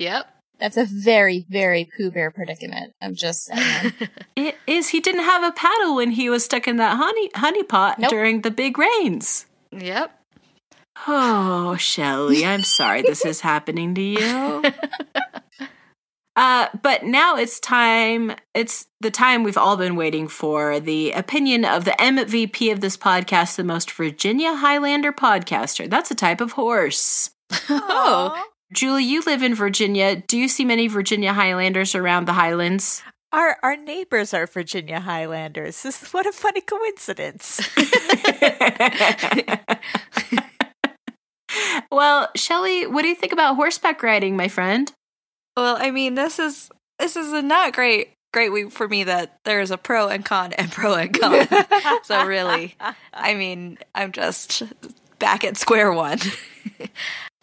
yep. That's a very, very Pooh Bear predicament. I'm just <laughs> saying. It is he didn't have a paddle when he was stuck in that honey honey pot Nope. during the big rains. Yep. Oh, Shelly, I'm sorry this is <laughs> happening to you. <laughs> Uh, but now it's time. It's the time we've all been waiting for. The opinion of the MVP of this podcast, the most Virginia Highlander podcaster. That's a type of horse. Oh, Julie, you live in Virginia. Do you see many Virginia Highlanders around the Highlands? Our our neighbors are Virginia Highlanders. <laughs> This what a funny coincidence. <laughs> well, Shelly, what do you think about horseback riding, my friend? well, I mean, this is this is a not great great week for me that there's a pro and con and pro and con. <laughs> so really, I mean, I'm just back at square one.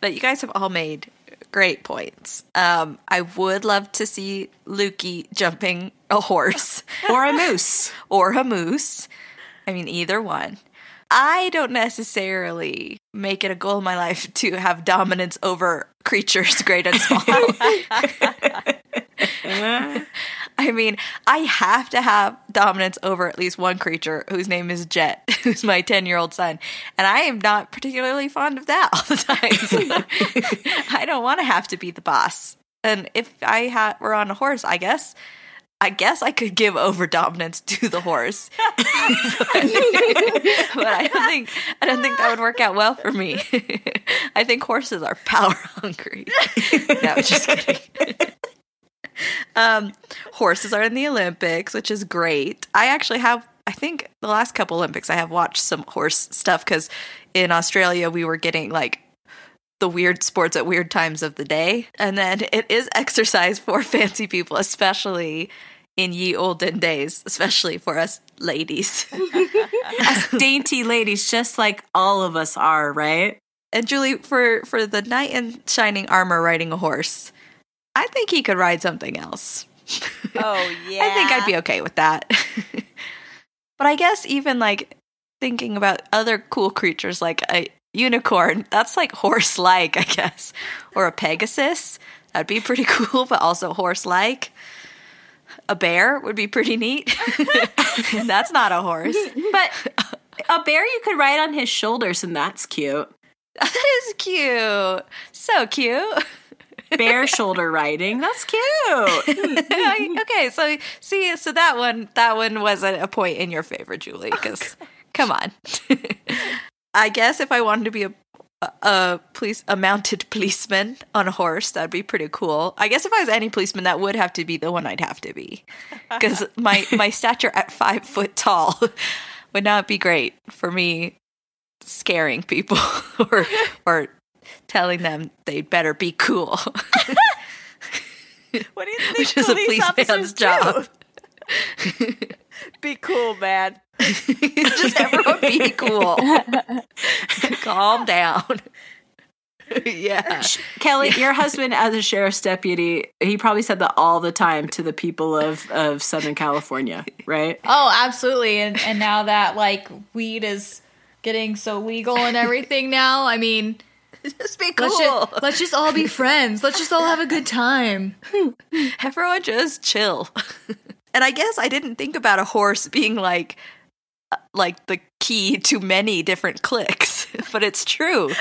But you guys have all made great points. Um, I would love to see Lukey jumping a horse <laughs> Or a moose? <laughs> or a moose. I mean, either one. I don't necessarily make it a goal in my life to have dominance over creatures <laughs> great and small. I mean, I have to have dominance over at least one creature whose name is Jet, <laughs> who's my 10 year old son. And I am not particularly fond of that <laughs> all the time. <laughs> I don't want to have to be the boss. And if I ha- were on a horse, I guess. I guess I could give over dominance to the horse, but, but I don't think I don't think that would work out well for me. I think horses are power hungry. no, just kidding. <laughs> um, horses are in the Olympics, which is great. I actually have, I think the last couple Olympics, I have watched some horse stuff because in Australia we were getting like the weird sports at weird times of the day. And then it is exercise for <laughs> fancy people, especially in ye olden days, especially for us ladies. <laughs> Us dainty ladies, just like all of us are, right? and Julie, for for the knight in shining armor riding a horse, I think he could ride something else. oh yeah. <laughs> I think I'd be okay with that. <laughs> but I guess even like thinking about other cool creatures like a unicorn, that's like horse like, I guess. Or a pegasus. That'd be pretty <laughs> cool, but also horse like. A bear would be pretty neat. that's not a horse. But a bear you could ride on his shoulders, and that's cute. That is cute. So cute. Bear shoulder riding, that's cute. <laughs> okay, so see, so that one, that one wasn't a point in your favor, Julie, because oh, Come on. <laughs> I guess if I wanted to be a a police a mounted policeman on a horse, that'd be pretty cool. I guess if I was any policeman, that would have to be the one I'd have to be, because <laughs> my my stature at five foot tall would not be great for me scaring people or or telling them they'd better be cool. <laughs> What do you think Which is a police policeman's officers do? job. Be cool, man. <laughs> Just everyone be cool. <laughs> Calm down. yeah. Kelly, your husband as a sheriff's deputy, he probably said that all the time to the people of, of Southern California, right? Oh, absolutely. And and now that like weed is getting so legal and everything now, I mean, <laughs> Just be cool. let's just, let's just all be <laughs> friends. Let's just all have a good time. <laughs> Everyone just chill. and I guess I didn't think about a horse being like uh, like the key to many different cliques, but it's true.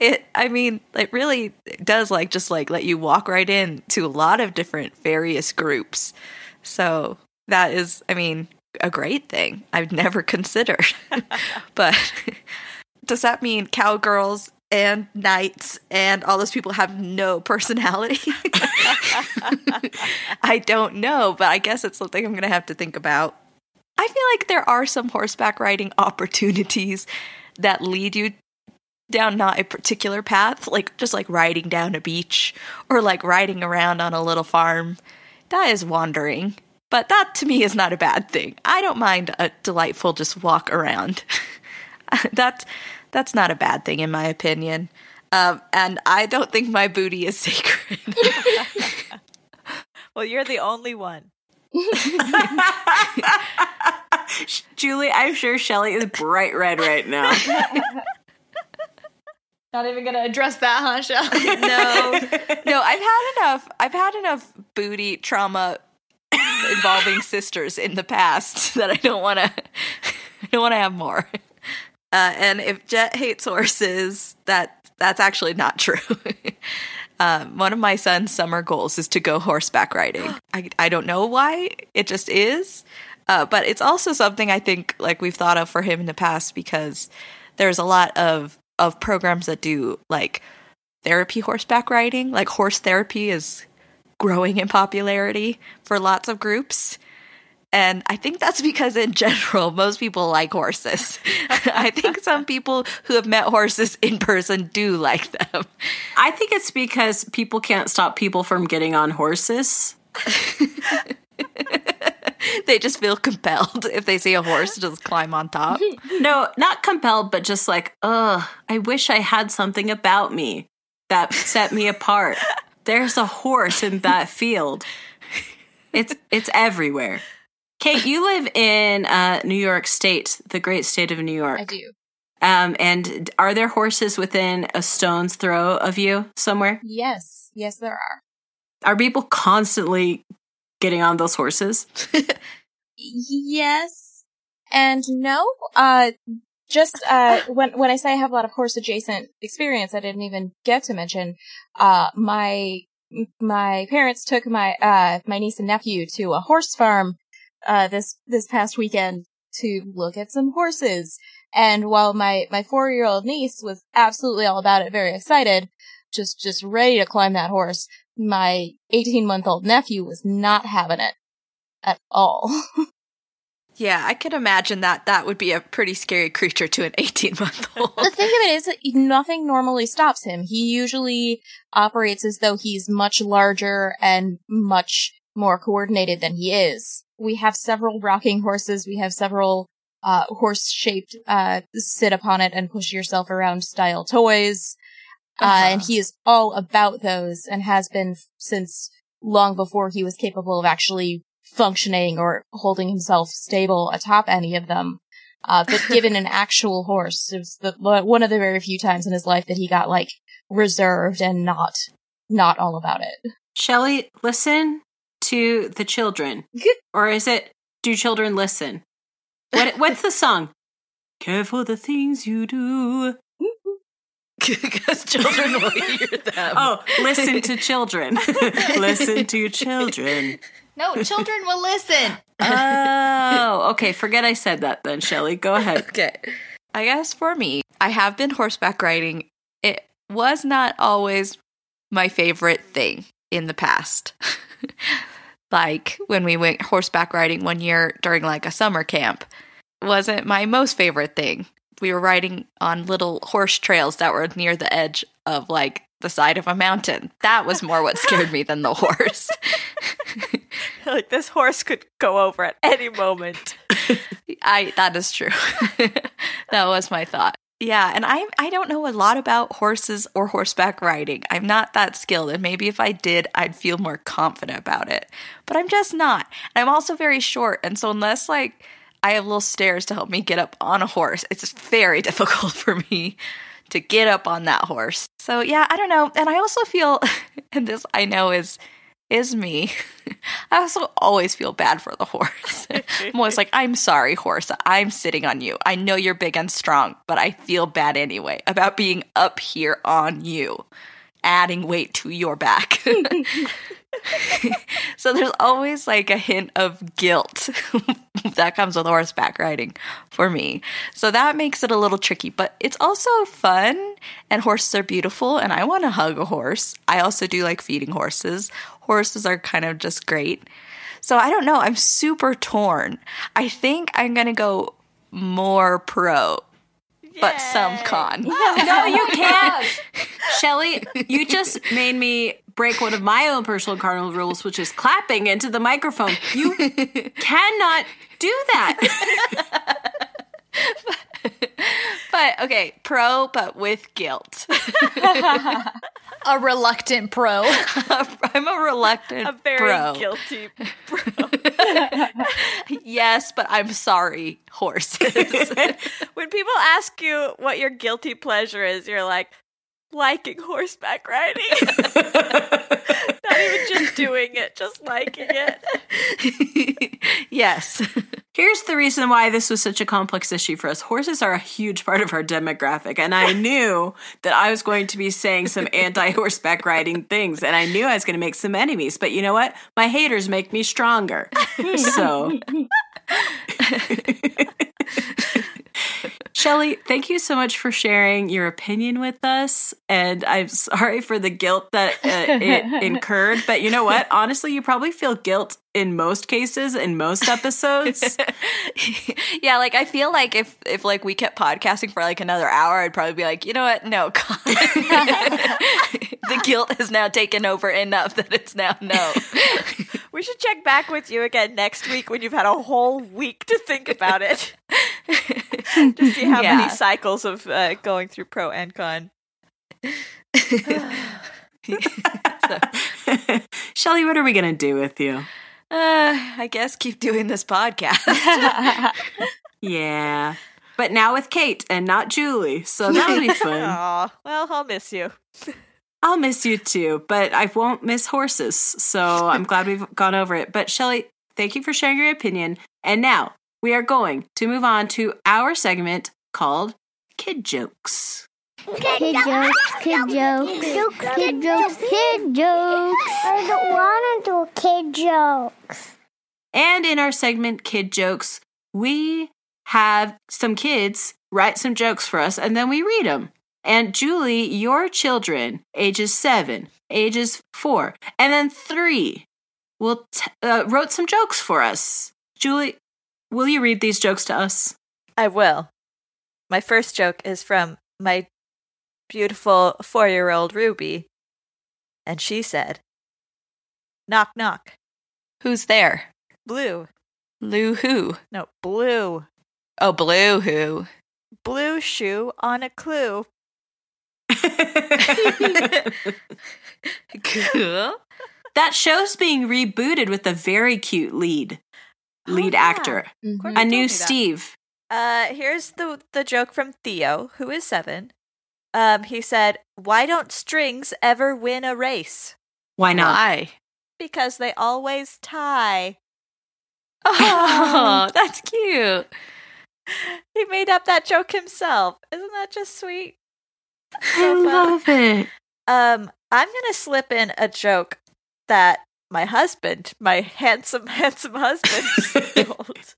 it I mean, it really does like just like let you walk right in to a lot of different various groups. So that is I mean, a great thing. I've never considered. but does that mean cowgirls and knights and all those people have no personality? <laughs> I don't know, but I guess it's something I'm going to have to think about. I feel like there are some horseback riding opportunities that lead you down not a particular path, like just like riding down a beach or like riding around on a little farm. That is wandering. But that to me is not a bad thing. I don't mind a delightful just walk around. <laughs> <laughs> that's that's not a bad thing in my opinion. Um, and I don't think my booty is <laughs> sacred. Well, you're the only one. <laughs> Julie, I'm sure Shelly is bright red right now. Not even gonna address that, huh, Shelly? no, no, I've had enough. I've had enough booty trauma involving sisters in the past that I don't want to. I don't want to have more. Uh, and if Jet hates horses, that that's actually not true. um, <laughs> one of my son's summer goals is to go horseback riding. <gasps> I I don't know why. It just is. Uh, but it's also something I think like we've thought of for him in the past because there's a lot of of programs that do like therapy horseback riding. Like horse therapy is growing in popularity for lots of groups. And I think that's because in general, most people like horses. <laughs> I think some people who have met horses in person do like them. I think it's because people can't stop people from getting on horses. <laughs> they just feel compelled if they see a horse just climb on top. <laughs> No, not compelled, but just like, ugh, I wish I had something about me that set me apart. There's a horse in that field. It's it's everywhere. Kate, you live in uh, New York State, the great state of New York. I do. Um, and are there horses within a stone's throw of you somewhere? Yes. Yes, there are. Are people constantly getting on those horses? <laughs> Yes and no. Uh, just uh, when when I say I have a lot of horse adjacent experience, I didn't even get to mention. Uh, my my parents took my uh my niece and nephew to a horse farm uh this this past weekend to look at some horses. And while my my four year old niece was absolutely all about it, very excited, just just ready to climb that horse, my eighteen month old nephew was not having it at all. <laughs> Yeah, I can imagine that that would be a pretty scary creature to an 18 month old. the thing of it is, nothing normally stops him. He usually operates as though he's much larger and much more coordinated than he is. We have several rocking horses. We have several uh, horse-shaped uh, sit upon it and push yourself around style toys. Uh, Uh-huh. and he is all about those and has been f- since long before he was capable of actually functioning or holding himself stable atop any of them. Uh, but <laughs> given an actual horse, it was the, one of the very few times in his life that he got like reserved and not, not all about it. Shelly, listen to the children. <laughs> or is it do children listen? What what's the song? <laughs> Care for the things you do. <laughs> Because children will hear them. Oh, listen to children. listen to children. No, children will listen. Oh, okay. Forget I said that then, Shelly. Go ahead. Okay. I guess for me, I have been horseback riding. It was not always my favorite thing in the past. Like when we went horseback riding one year during like a summer camp, wasn't my most favorite thing. We were riding on little horse trails that were near the edge of like the side of a mountain. That was more what scared me than the <laughs> horse. <laughs> <laughs> like this horse could go over at any moment. I that is true. that was my thought. Yeah, and I I don't know a lot about horses or horseback riding. I'm not that skilled, and maybe if I did, I'd feel more confident about it. But I'm just not. And I'm also very short, and so unless like I have little stairs to help me get up on a horse, it's very <laughs> difficult for me to get up on that horse. So yeah, I don't know. And I also feel <laughs> and this I know is is me. <laughs> I also always feel bad for the horse. <laughs> I'm always like, I'm sorry, horse. I'm sitting on you. I know you're big and strong, but I feel bad anyway about being up here on you, adding weight to your back. <laughs> so there's always like a hint of guilt <laughs> that comes with horseback riding for me. So that makes it a little tricky, but it's also fun and horses are beautiful and I want to hug a horse. I also do like feeding horses. Horses are kind of just great. So I don't know, I'm super torn. I think I'm going to go more pro but some con. <laughs> No, you can't. Shelly, you just made me break one of my own personal cardinal rules, which is clapping into the microphone. You <laughs> cannot do that. <laughs> <laughs> but okay, pro, but with guilt. <laughs> A reluctant pro. <laughs> I'm a reluctant A very pro. guilty pro. yes, but I'm sorry, horses. when people ask you what your guilty pleasure is, you're like, liking horseback riding. Not even just doing it, just liking it. <laughs> yes. Here's the reason why this was such a complex issue for us. Horses are a huge part of our demographic, and I knew that I was going to be saying some anti horseback riding things, and I knew I was going to make some enemies. But you know what? My haters make me stronger. So. <laughs> Shelly, thank you so much for sharing your opinion with us. And I'm sorry for the guilt that uh, it <laughs> incurred. But you know what? Honestly, you probably feel guilt in most cases, in most episodes. <laughs> yeah, like I feel like if if like we kept podcasting for like another hour, I'd probably be like, you know what? No. <laughs> <laughs> the guilt has now taken over enough that it's now no. <laughs> We should check back with you again next week when you've had a whole week to think about it. <laughs> to see how Yeah. many cycles of uh, going through pro and con. <sighs> Shelly, what are we going to do with you? Uh, I guess keep doing this podcast. Yeah. But now with Kate and not Julie. So that'll be <laughs> fun. Aw, well, I'll miss you. <laughs> I'll miss you too, but I won't miss horses. So I'm glad we've gone over it. But Shelly, thank you for sharing your opinion. And now we are going to move on to our segment called Kid Jokes. Kid jokes, kid jokes, kid jokes, kid jokes. <laughs> I don't want to do kid jokes. And in our segment Kid Jokes, we have some kids write some jokes for us and then we read them. And Julie, your children, ages seven, ages four, and then three, will t- uh, wrote some jokes for us. Julie, will you read these jokes to us? I will. My first joke is from my beautiful four year old Ruby. And she said, Knock, knock. Who's there? Blue. Lou who? No, blue. Oh, Blue who? Blue shoe on a clue. <laughs> Cool. that show's being rebooted with a very cute lead, lead Oh, yeah. actor, Mhm. A new. Steve. Uh, here's the the joke from Theo, who is seven. Um, he said, "Why don't strings ever win a race? Why not? Why? Because they always tie." <laughs> Oh, <laughs> that's cute. <laughs> He made up that joke himself. Isn't that just sweet? I So fun. love it. Um, I'm gonna slip in a joke that my husband, my handsome, <laughs> handsome husband, <laughs> told.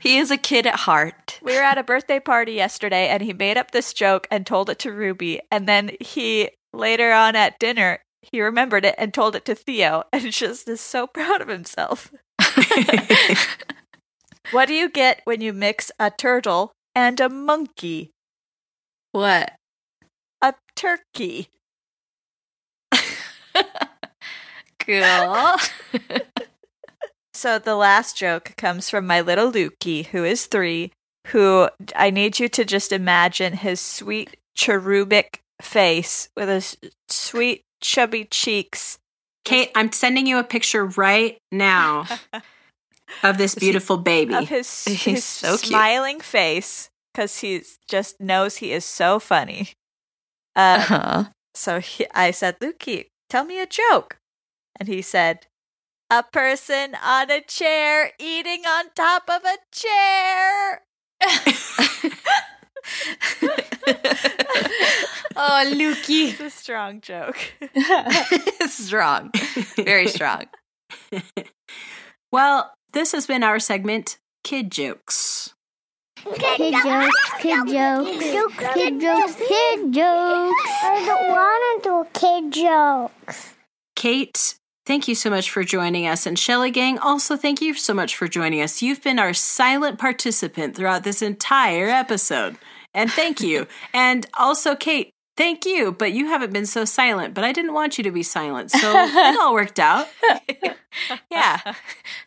He is a kid at heart. We were at a birthday party yesterday and he made up this joke and told it to Ruby. And then he, later on at dinner, he remembered it and told it to Theo and just is so proud of himself. What do you get when you mix a turtle and a monkey? What? A turkey. <laughs> Cool. <laughs> So the last joke comes from my little Lukey, who is three, who I need you to just imagine his sweet cherubic face with his sweet chubby cheeks. Kate, I'm sending you a picture right now <laughs> of this beautiful baby. Of his, <laughs> He's his so cute. smiling face because he just knows he is so funny. Uh, Uh-huh. So he, I said, Lukey, tell me a joke. And he said, A person on a chair eating on top of a chair. <laughs> Oh, Lukey. It's a strong joke. <laughs> strong. Very strong. well, this has been our segment, Kid Jokes. Kid jokes, kid jokes, kid jokes, kid jokes. I don't want to do kid jokes. Kate, thank you so much for joining us. And Shelly Gang, also thank you so much for joining us. You've been our silent participant throughout this entire episode. And thank you. <laughs> and also, Kate, thank you. But you haven't been so silent, but I didn't want you to be silent. So <laughs> it all worked out. <laughs> Yeah.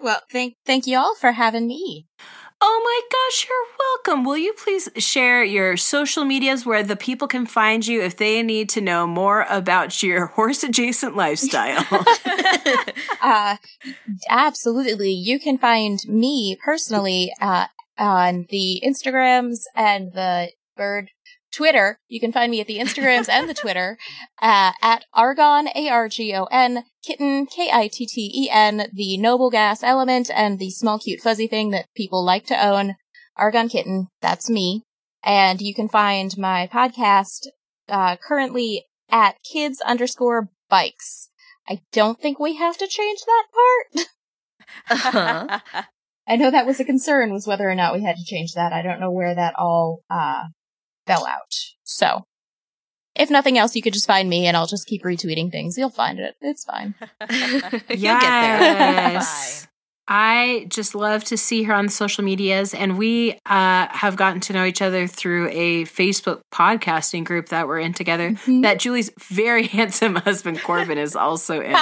Well, thank thank you all for having me. Oh my gosh, you're welcome. Will you please share your social medias where the people can find you if they need to know more about your <laughs> horse adjacent lifestyle? Uh, absolutely. You can find me personally uh, on the Instagrams and the bird Twitter. You can find me at the Instagrams and the Twitter uh, at Argon, A-R-G-O-N, Kitten, K-I-T-T-E-N, the noble gas element, and the small cute fuzzy thing that people like to own. Argon Kitten, that's me. And you can find my podcast uh, currently at kids underscore bikes. I don't think we have to change that part. <laughs> Uh-huh. I know that was a concern was whether or not we had to change that. I don't know where that all uh fell out. So if nothing else, you could just find me and I'll just keep retweeting things. You'll find it. It's fine. <laughs> <laughs> You'll get there. Yes. I just love to see her on the social medias, and we uh, have gotten to know each other through a Facebook podcasting group that we're in together. Mhm. That Julie's very <laughs> handsome husband Corbin is also in.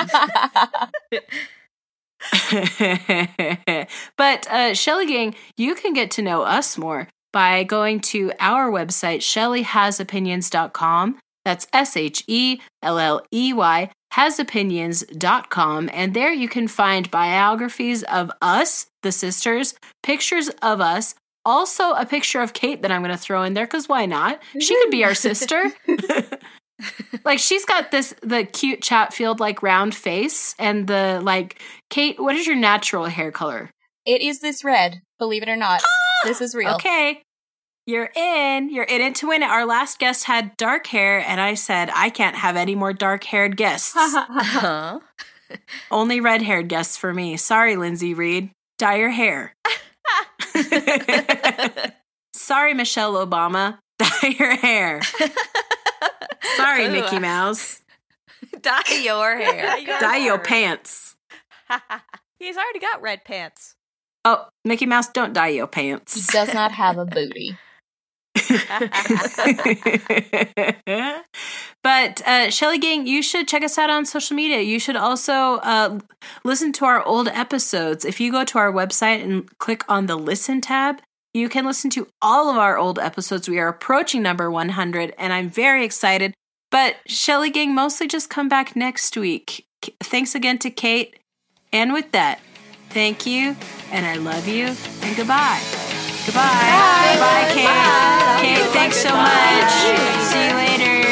but uh, Shelly Gang, you can get to know us more by going to our website, shellyhasopinions.com. That's S H E L L E Y, hasopinions.com. And there you can find biographies of us, the sisters, pictures of us, also a picture of Kate that I'm going to throw in there because why not? She could be our sister. <laughs> <laughs> like she's got this the cute Chatfield like round face and the like Kate, what is your natural hair color? it is this red, believe it or not. Ah! this is real. Okay. You're in. You're in it to win it. Our last guest had dark hair, and I said, I can't have any more dark haired guests. <laughs> Uh-huh. <laughs> Only red haired guests for me. Sorry, Lindsay Reed. Dye your hair. <laughs> Sorry, Michelle Obama. Dye your hair. Sorry, Mickey Mouse. Dye your hair. Dye your pants. He's already got red pants. Oh, Mickey Mouse, don't dye your pants. He does not have a booty. But uh, Shelly Gang, you should check us out on social media. You should also uh, listen to our old episodes. If you go to our website and click on the listen tab, you can listen to all of our old episodes. We are approaching number 100, and I'm very excited. But Shelly Gang, mostly just come back next week. Thanks again to Kate. And with that, thank you, and I love you, and goodbye. Goodbye. Goodbye, Kate. Kate, thanks so much. See you later.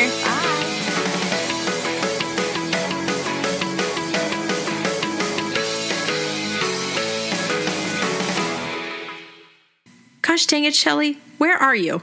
Gosh dang it, Shelly. Where are you?